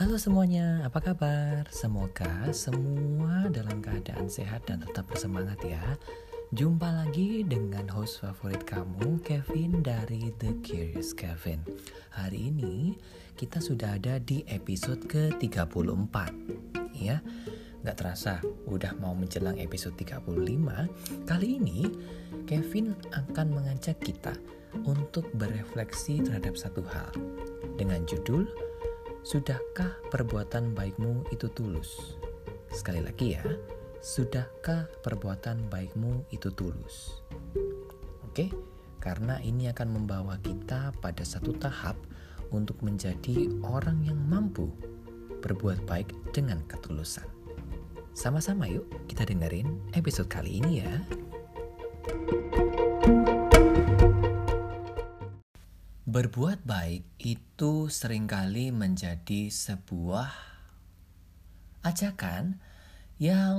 Halo semuanya, apa kabar? Semoga semua dalam keadaan sehat dan tetap bersemangat ya. Jumpa lagi dengan host favorit kamu, Kevin dari The Curious Kevin. Hari ini kita sudah ada di episode ke-34. Ya, nggak terasa udah mau menjelang episode 35. Kali ini Kevin akan mengajak kita untuk berefleksi terhadap satu hal dengan judul Sudahkah perbuatan baikmu itu tulus? Sekali lagi ya, sudahkah perbuatan baikmu itu tulus? Oke, karena ini akan membawa kita pada satu tahap untuk menjadi orang yang mampu berbuat baik dengan ketulusan. Sama-sama yuk kita dengerin episode kali ini ya. Berbuat baik itu sering kali menjadi sebuah ajakan yang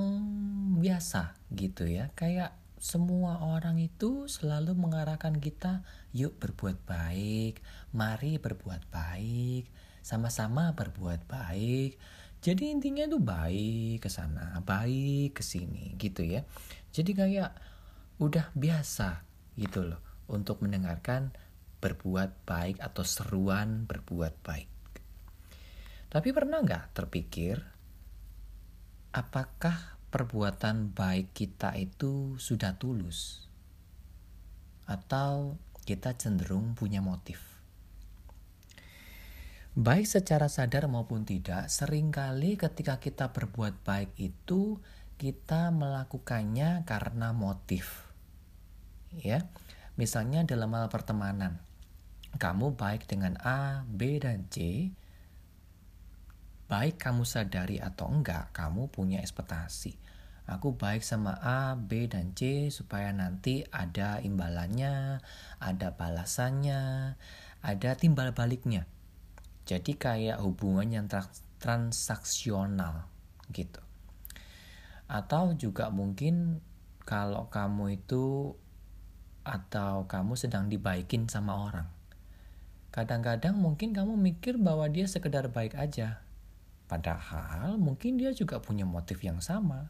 biasa gitu ya. Kayak semua orang itu selalu mengarahkan kita, yuk berbuat baik, mari berbuat baik, sama-sama berbuat baik. Jadi intinya itu baik ke sana, baik ke sini gitu ya. Jadi kayak udah biasa gitu loh untuk mendengarkan berbuat baik atau seruan berbuat baik. Tapi pernah nggak terpikir apakah perbuatan baik kita itu sudah tulus? Atau kita cenderung punya motif? Baik secara sadar maupun tidak, sering kali ketika kita berbuat baik itu kita melakukannya karena motif. Ya. Misalnya dalam hal pertemanan kamu baik dengan A, B, dan C, baik kamu sadari atau enggak, kamu punya ekspektasi. Aku baik sama A, B, dan C supaya nanti ada imbalannya, ada balasannya, ada timbal baliknya. Jadi kayak hubungan yang transaksional gitu. Atau juga mungkin kalau kamu itu atau kamu sedang dibaikin sama orang Kadang-kadang mungkin kamu mikir bahwa dia sekedar baik aja. Padahal mungkin dia juga punya motif yang sama.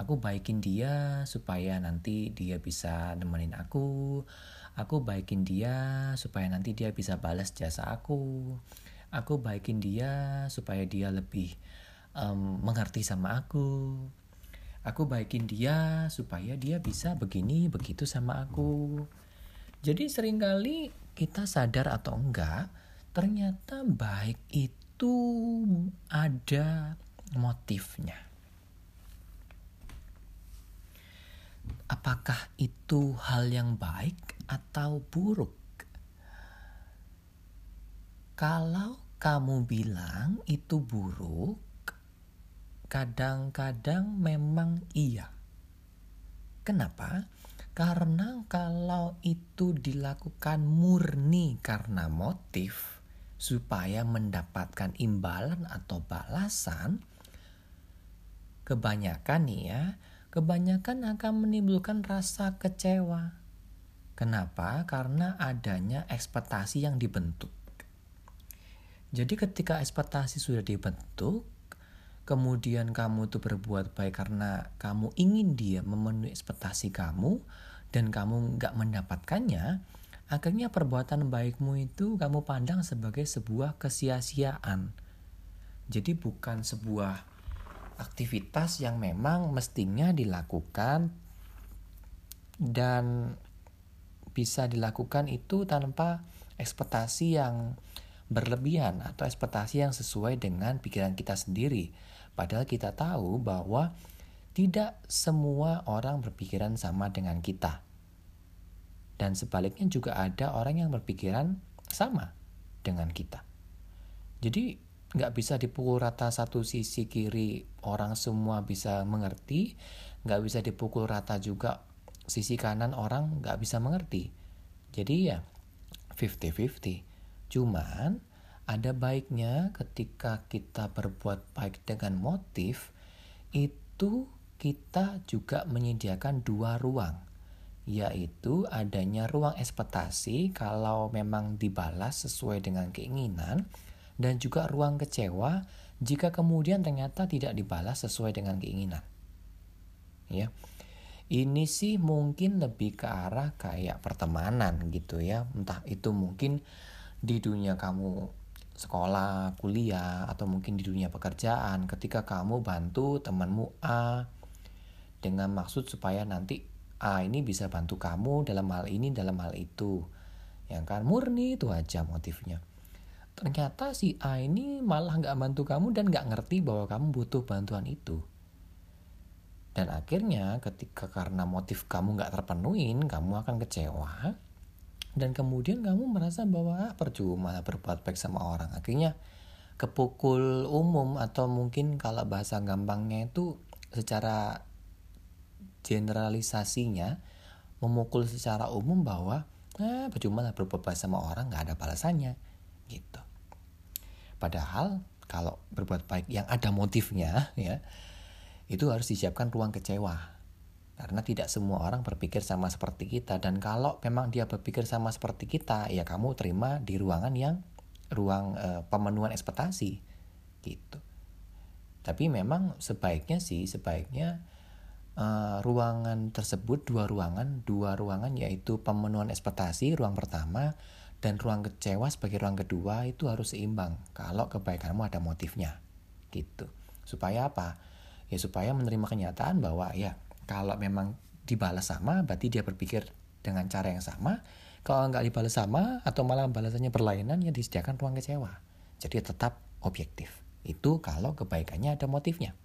Aku baikin dia supaya nanti dia bisa nemenin aku. Aku baikin dia supaya nanti dia bisa balas jasa aku. Aku baikin dia supaya dia lebih um, mengerti sama aku. Aku baikin dia supaya dia bisa begini begitu sama aku. Jadi sering kali kita sadar atau enggak, ternyata baik itu ada motifnya. Apakah itu hal yang baik atau buruk? Kalau kamu bilang itu buruk, kadang-kadang memang iya. Kenapa? Karena kalau itu dilakukan murni karena motif supaya mendapatkan imbalan atau balasan, kebanyakan nih ya, kebanyakan akan menimbulkan rasa kecewa. Kenapa? Karena adanya ekspektasi yang dibentuk. Jadi ketika ekspektasi sudah dibentuk, kemudian kamu tuh berbuat baik karena kamu ingin dia memenuhi ekspektasi kamu dan kamu nggak mendapatkannya, akhirnya perbuatan baikmu itu kamu pandang sebagai sebuah kesia-siaan. Jadi bukan sebuah aktivitas yang memang mestinya dilakukan dan bisa dilakukan itu tanpa ekspektasi yang berlebihan atau ekspektasi yang sesuai dengan pikiran kita sendiri. Padahal kita tahu bahwa tidak semua orang berpikiran sama dengan kita. Dan sebaliknya juga ada orang yang berpikiran sama dengan kita. Jadi nggak bisa dipukul rata satu sisi kiri orang semua bisa mengerti, nggak bisa dipukul rata juga sisi kanan orang nggak bisa mengerti. Jadi ya 50-50. Cuman ada baiknya ketika kita berbuat baik dengan motif itu kita juga menyediakan dua ruang yaitu adanya ruang ekspektasi kalau memang dibalas sesuai dengan keinginan dan juga ruang kecewa jika kemudian ternyata tidak dibalas sesuai dengan keinginan. Ya. Ini sih mungkin lebih ke arah kayak pertemanan gitu ya. Entah itu mungkin di dunia kamu sekolah, kuliah, atau mungkin di dunia pekerjaan ketika kamu bantu temanmu A dengan maksud supaya nanti A ini bisa bantu kamu dalam hal ini, dalam hal itu. Yang kan murni itu aja motifnya. Ternyata si A ini malah nggak bantu kamu dan nggak ngerti bahwa kamu butuh bantuan itu. Dan akhirnya ketika karena motif kamu nggak terpenuhin, kamu akan kecewa. Dan kemudian kamu merasa bahwa ah, percuma berbuat baik sama orang. Akhirnya kepukul umum atau mungkin kalau bahasa gampangnya itu secara generalisasinya memukul secara umum bahwa ah, percuma lah berbuat baik sama orang nggak ada balasannya gitu. Padahal kalau berbuat baik yang ada motifnya ya itu harus disiapkan ruang kecewa. Karena tidak semua orang berpikir sama seperti kita dan kalau memang dia berpikir sama seperti kita, ya kamu terima di ruangan yang ruang e, pemenuhan ekspektasi gitu. Tapi memang sebaiknya sih sebaiknya e, ruangan tersebut dua ruangan, dua ruangan yaitu pemenuhan ekspektasi ruang pertama dan ruang kecewa sebagai ruang kedua itu harus seimbang kalau kebaikanmu ada motifnya gitu. Supaya apa? ya supaya menerima kenyataan bahwa ya kalau memang dibalas sama berarti dia berpikir dengan cara yang sama. Kalau nggak dibalas sama atau malah balasannya berlainan ya disediakan ruang kecewa. Jadi tetap objektif. Itu kalau kebaikannya ada motifnya.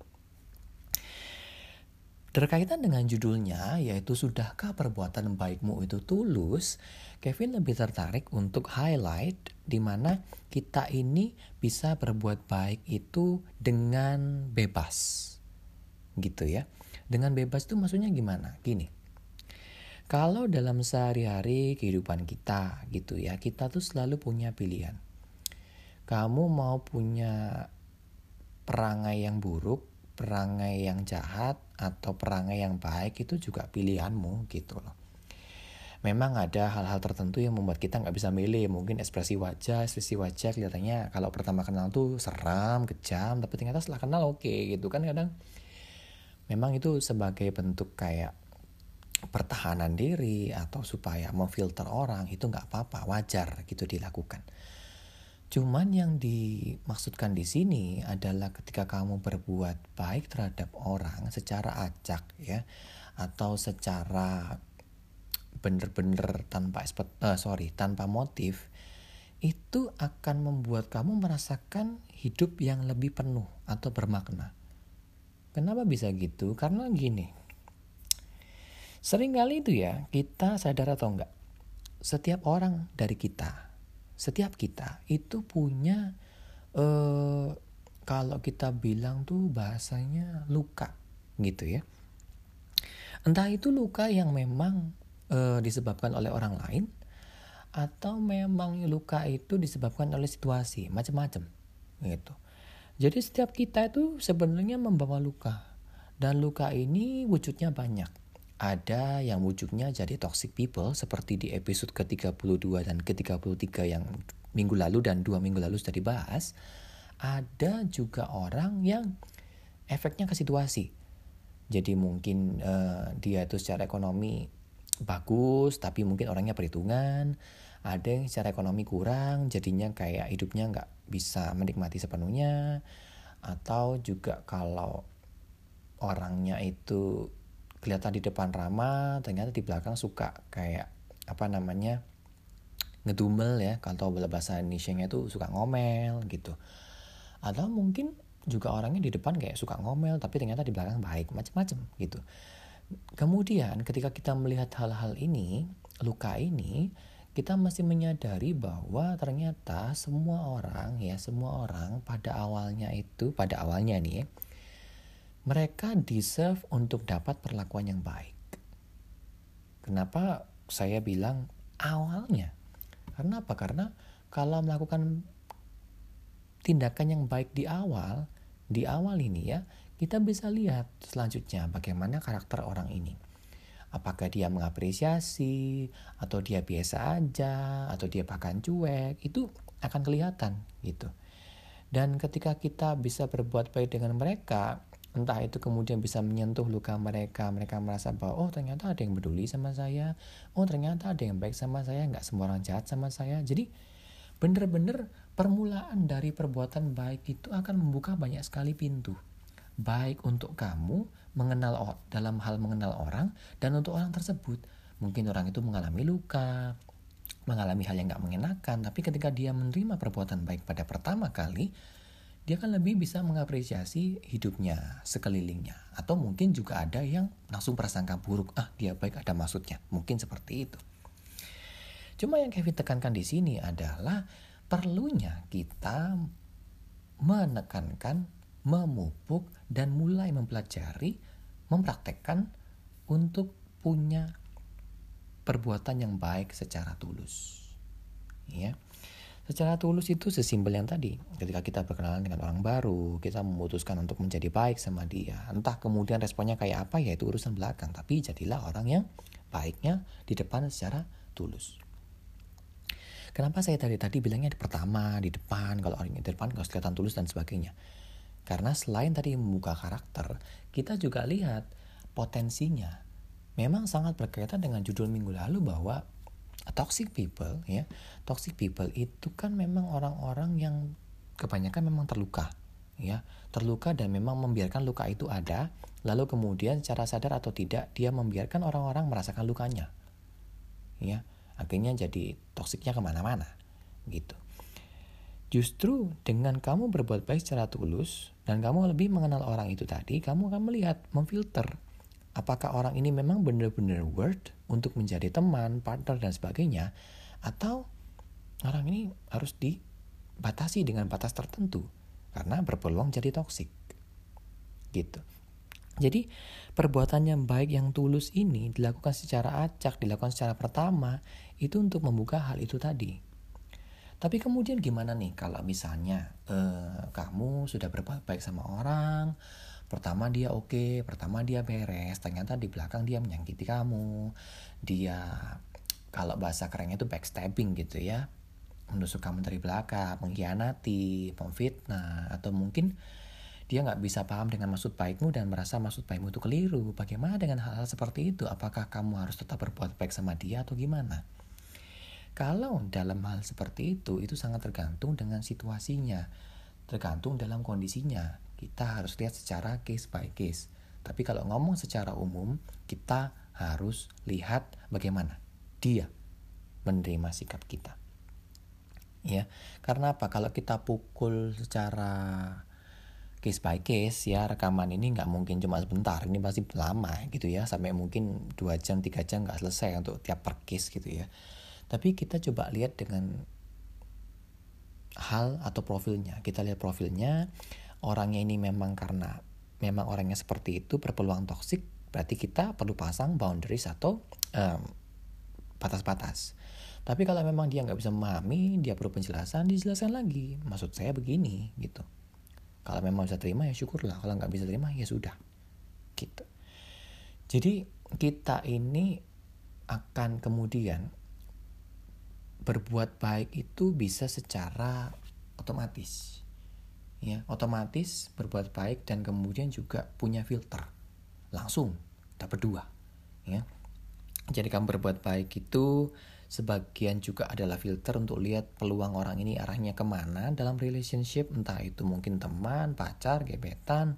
Terkaitan dengan judulnya, yaitu Sudahkah Perbuatan Baikmu Itu Tulus, Kevin lebih tertarik untuk highlight di mana kita ini bisa berbuat baik itu dengan bebas. Gitu ya. Dengan bebas itu maksudnya gimana? Gini. Kalau dalam sehari-hari kehidupan kita gitu ya, kita tuh selalu punya pilihan. Kamu mau punya perangai yang buruk, perangai yang jahat, atau perangai yang baik itu juga pilihanmu gitu loh. Memang ada hal-hal tertentu yang membuat kita nggak bisa milih. Mungkin ekspresi wajah, ekspresi wajah kelihatannya kalau pertama kenal tuh seram, kejam, tapi ternyata setelah kenal oke okay, gitu kan kadang memang itu sebagai bentuk kayak pertahanan diri atau supaya memfilter orang itu nggak apa-apa wajar gitu dilakukan. Cuman yang dimaksudkan di sini adalah ketika kamu berbuat baik terhadap orang secara acak ya atau secara bener-bener tanpa uh, sorry tanpa motif itu akan membuat kamu merasakan hidup yang lebih penuh atau bermakna Kenapa bisa gitu? Karena gini. Sering kali itu ya, kita sadar atau enggak, setiap orang dari kita, setiap kita itu punya eh kalau kita bilang tuh bahasanya luka gitu ya. Entah itu luka yang memang eh, disebabkan oleh orang lain atau memang luka itu disebabkan oleh situasi macam-macam gitu. Jadi setiap kita itu sebenarnya membawa luka. Dan luka ini wujudnya banyak. Ada yang wujudnya jadi toxic people seperti di episode ke-32 dan ke-33 yang minggu lalu dan dua minggu lalu sudah dibahas. Ada juga orang yang efeknya ke situasi. Jadi mungkin uh, dia itu secara ekonomi bagus tapi mungkin orangnya perhitungan. Ada yang secara ekonomi kurang jadinya kayak hidupnya nggak bisa menikmati sepenuhnya. Atau juga kalau orangnya itu kelihatan di depan ramah ternyata di belakang suka kayak apa namanya ngedumel ya. Kalau bahasa Indonesia itu suka ngomel gitu. Atau mungkin juga orangnya di depan kayak suka ngomel tapi ternyata di belakang baik macam-macam gitu kemudian ketika kita melihat hal-hal ini luka ini kita masih menyadari bahwa ternyata semua orang ya semua orang pada awalnya itu pada awalnya nih mereka deserve untuk dapat perlakuan yang baik. Kenapa saya bilang awalnya? Karena apa? Karena kalau melakukan tindakan yang baik di awal, di awal ini ya, kita bisa lihat selanjutnya bagaimana karakter orang ini apakah dia mengapresiasi atau dia biasa aja atau dia bahkan cuek itu akan kelihatan gitu Dan ketika kita bisa berbuat baik dengan mereka, entah itu kemudian bisa menyentuh luka mereka, mereka merasa bahwa oh ternyata ada yang peduli sama saya, oh ternyata ada yang baik sama saya, nggak semua orang jahat sama saya. Jadi benar-benar permulaan dari perbuatan baik itu akan membuka banyak sekali pintu. Baik untuk kamu mengenal dalam hal mengenal orang dan untuk orang tersebut. Mungkin orang itu mengalami luka, mengalami hal yang nggak mengenakan, tapi ketika dia menerima perbuatan baik pada pertama kali, dia akan lebih bisa mengapresiasi hidupnya, sekelilingnya. Atau mungkin juga ada yang langsung prasangka buruk, ah dia baik ada maksudnya. Mungkin seperti itu. Cuma yang Kevin tekankan di sini adalah perlunya kita menekankan, memupuk, dan mulai mempelajari, mempraktekkan untuk punya perbuatan yang baik secara tulus. Ya. Secara tulus itu sesimpel yang tadi. Ketika kita berkenalan dengan orang baru, kita memutuskan untuk menjadi baik sama dia. Entah kemudian responnya kayak apa ya itu urusan belakang, tapi jadilah orang yang baiknya di depan secara tulus. Kenapa saya tadi tadi bilangnya di pertama, di depan, kalau orang di depan harus kelihatan tulus dan sebagainya. Karena selain tadi membuka karakter, kita juga lihat potensinya. Memang sangat berkaitan dengan judul minggu lalu bahwa toxic people ya toxic people itu kan memang orang-orang yang kebanyakan memang terluka ya. Terluka dan memang membiarkan luka itu ada lalu kemudian secara sadar atau tidak dia membiarkan orang-orang merasakan lukanya ya. Akhirnya jadi toksiknya ke mana-mana gitu. Justru dengan kamu berbuat baik secara tulus dan kamu lebih mengenal orang itu tadi kamu akan melihat memfilter apakah orang ini memang benar-benar worth untuk menjadi teman, partner dan sebagainya atau orang ini harus dibatasi dengan batas tertentu karena berpeluang jadi toksik. Gitu. Jadi perbuatan yang baik yang tulus ini dilakukan secara acak, dilakukan secara pertama itu untuk membuka hal itu tadi. Tapi kemudian gimana nih kalau misalnya eh, kamu sudah berbuat baik sama orang, pertama dia oke okay, pertama dia beres ternyata di belakang dia menyakiti kamu dia kalau bahasa kerennya itu backstabbing gitu ya menusuk kamu dari belakang mengkhianati memfitnah atau mungkin dia nggak bisa paham dengan maksud baikmu dan merasa maksud baikmu itu keliru. Bagaimana dengan hal-hal seperti itu? Apakah kamu harus tetap berbuat baik sama dia atau gimana? Kalau dalam hal seperti itu, itu sangat tergantung dengan situasinya, tergantung dalam kondisinya kita harus lihat secara case by case. Tapi kalau ngomong secara umum, kita harus lihat bagaimana dia menerima sikap kita. Ya, karena apa? Kalau kita pukul secara case by case ya rekaman ini nggak mungkin cuma sebentar ini pasti lama gitu ya sampai mungkin dua jam tiga jam nggak selesai untuk tiap per case gitu ya tapi kita coba lihat dengan hal atau profilnya. Kita lihat profilnya. Orangnya ini memang karena memang orangnya seperti itu berpeluang toksik berarti kita perlu pasang boundaries atau um, batas-batas. Tapi kalau memang dia nggak bisa memahami dia perlu penjelasan dijelaskan lagi. Maksud saya begini gitu. Kalau memang bisa terima ya syukurlah. Kalau nggak bisa terima ya sudah. Gitu. Jadi kita ini akan kemudian berbuat baik itu bisa secara otomatis. Ya otomatis berbuat baik dan kemudian juga punya filter. Langsung dapat dua. Ya. Jadi kamu berbuat baik itu sebagian juga adalah filter untuk lihat peluang orang ini arahnya ke mana dalam relationship. Entah itu mungkin teman pacar gebetan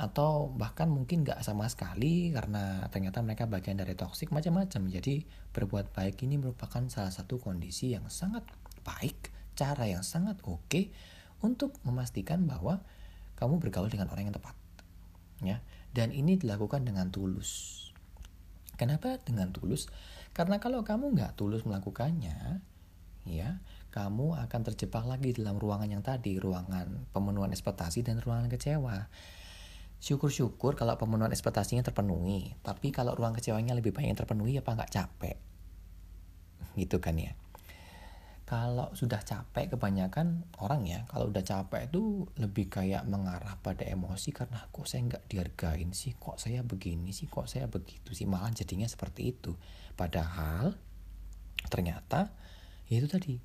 atau bahkan mungkin gak sama sekali karena ternyata mereka bagian dari toksik macam-macam jadi berbuat baik ini merupakan salah satu kondisi yang sangat baik cara yang sangat oke untuk memastikan bahwa kamu bergaul dengan orang yang tepat. Ya. Dan ini dilakukan dengan tulus. Kenapa dengan tulus? Karena kalau kamu nggak tulus melakukannya, ya, kamu akan terjebak lagi dalam ruangan yang tadi, ruangan pemenuhan ekspektasi dan ruangan kecewa. Syukur-syukur kalau pemenuhan ekspektasinya terpenuhi, tapi kalau ruang kecewanya lebih banyak yang terpenuhi, apa nggak capek? Gitu kan ya. Kalau sudah capek kebanyakan orang ya kalau udah capek itu lebih kayak mengarah pada emosi karena kok saya nggak dihargain sih? Kok saya begini sih? Kok saya begitu sih? Malah jadinya seperti itu. Padahal ternyata ya itu tadi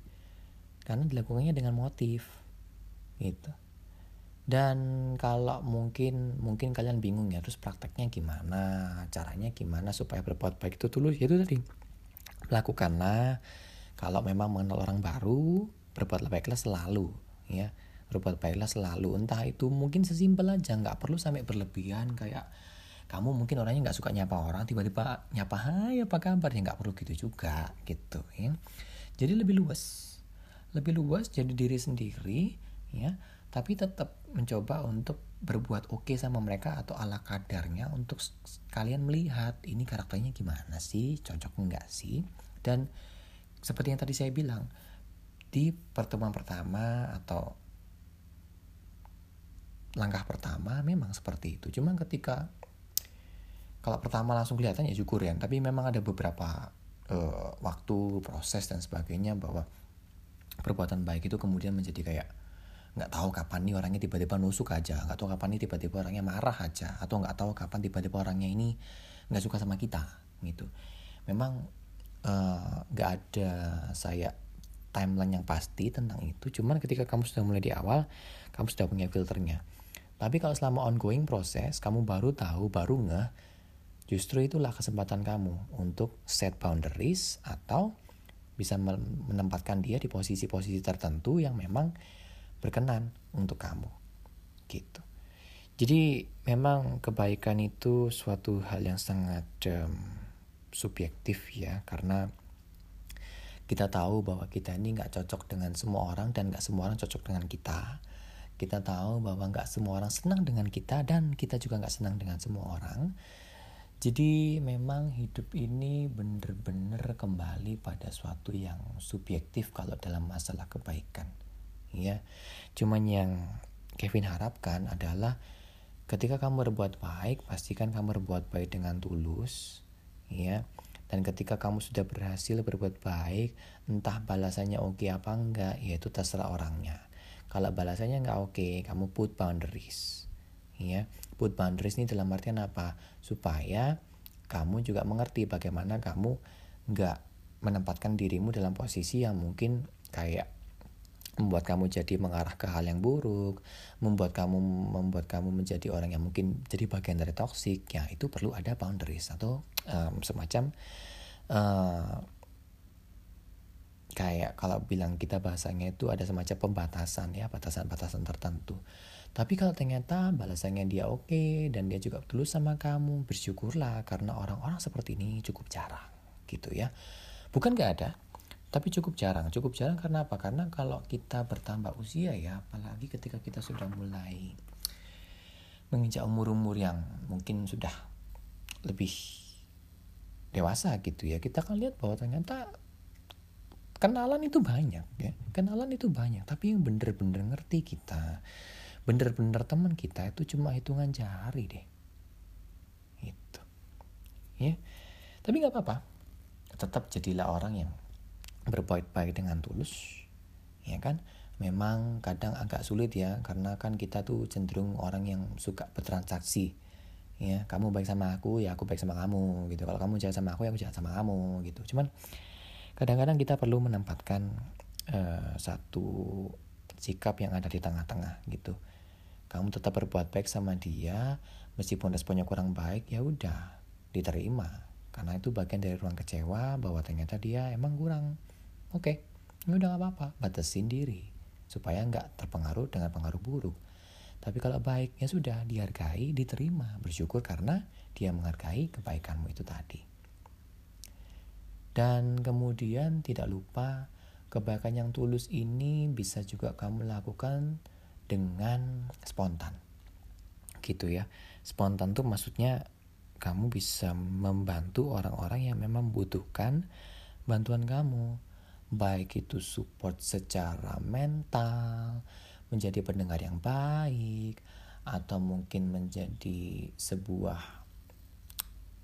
karena dilakukannya dengan motif gitu dan kalau mungkin mungkin kalian bingung ya terus prakteknya gimana caranya gimana supaya berbuat baik itu tulus itu tadi. Lakukanlah. Kalau memang mengenal orang baru berbuat baiklah selalu ya. Berbuat baiklah selalu. Entah itu mungkin sesimpel aja nggak perlu sampai berlebihan kayak kamu mungkin orangnya nggak suka nyapa orang tiba-tiba nyapa hai apa kabar? Ya nggak perlu gitu juga gitu ya. Jadi lebih luas. Lebih luas jadi diri sendiri ya. Tapi tetap mencoba untuk berbuat oke okay sama mereka atau ala kadarnya untuk kalian melihat ini karakternya gimana sih cocok enggak sih? Dan seperti yang tadi saya bilang di pertemuan pertama atau langkah pertama memang seperti itu. Cuma ketika kalau pertama langsung kelihatan ya syukur ya tapi memang ada beberapa uh, waktu proses dan sebagainya bahwa perbuatan baik itu kemudian menjadi kayak nggak tahu kapan nih orangnya tiba-tiba nusuk aja. Nggak tahu kapan nih tiba-tiba orangnya marah aja. Atau nggak tahu kapan tiba-tiba orangnya ini nggak suka sama kita gitu. Memang eh, nggak uh, ada saya timeline yang pasti tentang itu. Cuman ketika kamu sudah mulai di awal kamu sudah punya filternya. Tapi kalau selama ongoing proses kamu baru tahu baru nggak justru itulah kesempatan kamu untuk set boundaries atau bisa menempatkan dia di posisi-posisi tertentu yang memang berkenan untuk kamu. Gitu. Jadi memang kebaikan itu suatu hal yang sangat um, subjektif ya karena kita tahu bahwa kita ini nggak cocok dengan semua orang dan nggak semua orang cocok dengan kita. Kita tahu bahwa nggak semua orang senang dengan kita dan kita juga nggak senang dengan semua orang. Jadi memang hidup ini benar-benar kembali pada suatu yang subjektif kalau dalam masalah kebaikan ya cuman yang Kevin harapkan adalah ketika kamu berbuat baik pastikan kamu berbuat baik dengan tulus ya dan ketika kamu sudah berhasil berbuat baik entah balasannya oke apa enggak ya itu terserah orangnya. Kalau balasannya enggak oke kamu put boundaries ya put boundaries ini dalam artian apa? Supaya kamu juga mengerti bagaimana kamu enggak menempatkan dirimu dalam posisi yang mungkin kayak membuat kamu jadi mengarah ke hal yang buruk, membuat kamu membuat kamu menjadi orang yang mungkin jadi bagian dari toxic, ya itu perlu ada boundaries atau um, semacam uh, kayak kalau bilang kita bahasanya itu ada semacam pembatasan ya batasan-batasan tertentu. Tapi kalau ternyata balasannya dia oke okay, dan dia juga tulus sama kamu, bersyukurlah karena orang-orang seperti ini cukup jarang gitu ya. Bukan gak ada, tapi cukup jarang. Cukup jarang karena apa? Karena kalau kita bertambah usia ya apalagi ketika kita sudah mulai menginjak umur-umur yang mungkin sudah lebih dewasa gitu ya kita akan lihat bahwa ternyata kenalan itu banyak ya. Kenalan itu banyak. Tapi yang bener-bener ngerti kita bener-bener teman kita itu cuma hitungan jari deh. Itu ya. Tapi nggak apa-apa. Tetap jadilah orang yang berbuat baik dengan tulus ya kan? Memang kadang agak sulit ya karena kan kita tuh cenderung orang yang suka bertransaksi ya. Kamu baik sama aku ya aku baik sama kamu gitu. Kalau kamu jahat sama aku ya aku jahat sama kamu gitu. Cuman kadang-kadang kita perlu menempatkan uh, satu sikap yang ada di tengah-tengah gitu. Kamu tetap berbuat baik sama dia meskipun responnya kurang baik ya udah diterima. Karena itu bagian dari ruang kecewa bahwa ternyata dia emang kurang oke okay, udah gak apa-apa. Batasin diri supaya nggak terpengaruh dengan pengaruh buruk. Tapi kalau baik ya sudah dihargai diterima. Bersyukur karena dia menghargai kebaikanmu itu tadi. Dan kemudian tidak lupa kebaikan yang tulus ini bisa juga kamu lakukan dengan spontan. Gitu ya. Spontan tuh maksudnya kamu bisa membantu orang-orang yang memang membutuhkan bantuan kamu baik itu support secara mental, menjadi pendengar yang baik, atau mungkin menjadi sebuah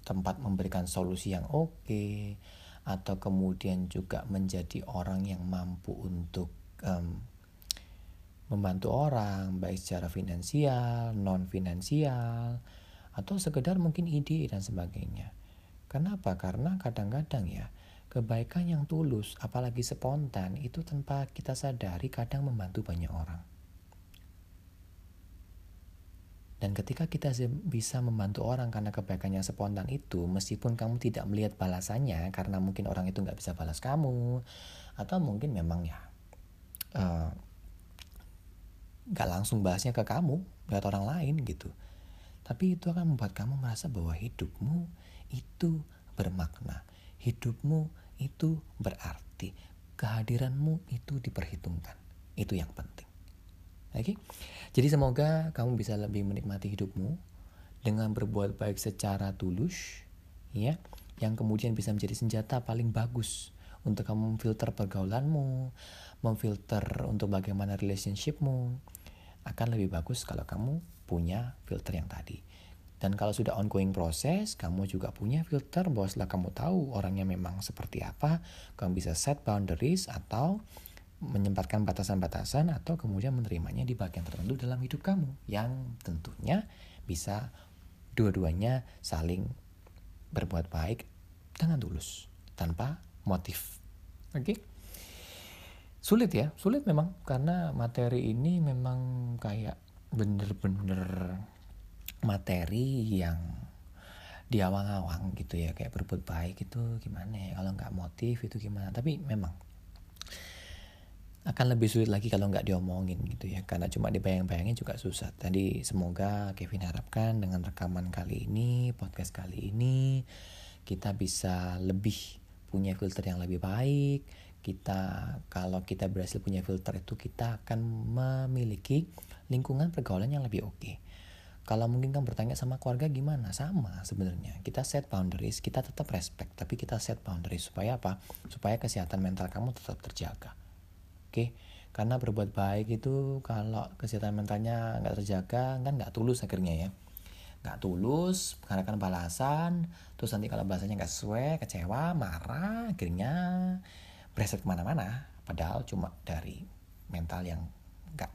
tempat memberikan solusi yang oke, okay, atau kemudian juga menjadi orang yang mampu untuk um, membantu orang, baik secara finansial, non finansial, atau sekedar mungkin ide dan sebagainya. Kenapa? Karena kadang-kadang ya Kebaikan yang tulus, apalagi spontan, itu tanpa kita sadari kadang membantu banyak orang. Dan ketika kita bisa membantu orang karena kebaikannya spontan itu, meskipun kamu tidak melihat balasannya karena mungkin orang itu nggak bisa balas kamu, atau mungkin memang ya eh, nggak uh, langsung bahasnya ke kamu, lihat orang lain gitu. Tapi itu akan membuat kamu merasa bahwa hidupmu itu bermakna, hidupmu itu berarti, kehadiranmu itu diperhitungkan. Itu yang penting. Oke, okay? jadi semoga kamu bisa lebih menikmati hidupmu dengan berbuat baik secara tulus, ya, yang kemudian bisa menjadi senjata paling bagus untuk kamu memfilter pergaulanmu, memfilter untuk bagaimana relationshipmu. Akan lebih bagus kalau kamu punya filter yang tadi. Dan kalau sudah ongoing proses, kamu juga punya filter bahwa setelah kamu tahu orangnya memang seperti apa, kamu bisa set boundaries atau menyempatkan batasan-batasan atau kemudian menerimanya di bagian tertentu dalam hidup kamu yang tentunya bisa dua-duanya saling berbuat baik dengan tulus tanpa motif. Oke. Okay? Sulit ya, sulit memang karena materi ini memang kayak bener-bener materi yang di awang-awang gitu ya kayak berbuat baik itu gimana ya kalau nggak motif itu gimana. Tapi memang akan lebih sulit lagi kalau nggak diomongin gitu ya karena cuma dibayang-bayangin juga susah. Tadi semoga Kevin harapkan dengan rekaman kali ini podcast kali ini kita bisa lebih punya filter yang lebih baik. Kita kalau kita berhasil punya filter itu kita akan memiliki lingkungan pergaulan yang lebih oke. okay. Kalau mungkin kan bertanya sama keluarga gimana? Sama sebenarnya. Kita set boundaries kita tetap respect tapi kita set boundaries supaya apa? Supaya kesehatan mental kamu tetap terjaga. Oke, karena berbuat baik itu kalau kesehatan mentalnya nggak terjaga kan nggak tulus akhirnya ya. Nggak tulus, mengharapkan balasan, terus nanti kalau balasannya nggak sesuai, kecewa, marah, akhirnya bereset ke mana-mana. Padahal cuma dari mental yang nggak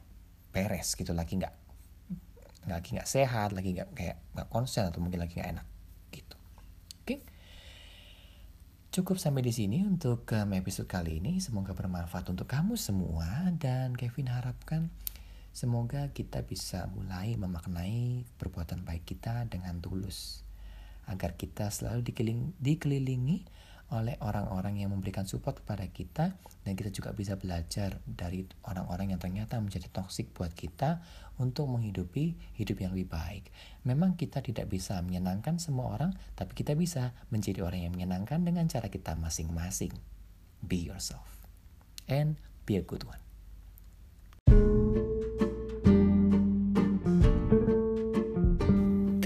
beres gitu lagi nggak lagi nggak sehat, lagi nggak kayak nggak konsen atau mungkin lagi nggak enak gitu. Oke. Cukup sampai di sini untuk um, episode kali ini. Semoga bermanfaat untuk kamu semua dan Kevin harapkan semoga kita bisa mulai memaknai perbuatan baik kita dengan tulus agar kita selalu dikelilingi oleh orang-orang yang memberikan support kepada kita dan kita juga bisa belajar dari orang-orang yang ternyata menjadi toksik buat kita untuk menghidupi hidup yang lebih baik. Memang kita tidak bisa menyenangkan semua orang, tapi kita bisa menjadi orang yang menyenangkan dengan cara kita masing-masing. Be yourself and be a good one.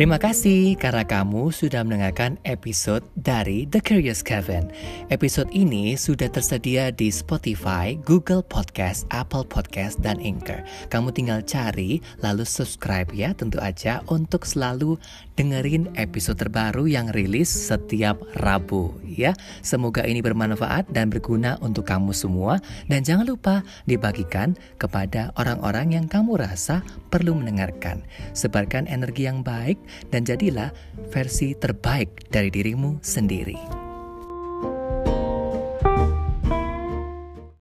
Terima kasih karena kamu sudah mendengarkan episode dari The Curious Kevin. Episode ini sudah tersedia di Spotify, Google Podcast, Apple Podcast, dan Anchor. Kamu tinggal cari lalu subscribe ya tentu aja untuk selalu dengerin episode terbaru yang rilis setiap Rabu ya. Semoga ini bermanfaat dan berguna untuk kamu semua dan jangan lupa dibagikan kepada orang-orang yang kamu rasa perlu mendengarkan. Sebarkan energi yang baik dan jadilah versi terbaik dari dirimu sendiri.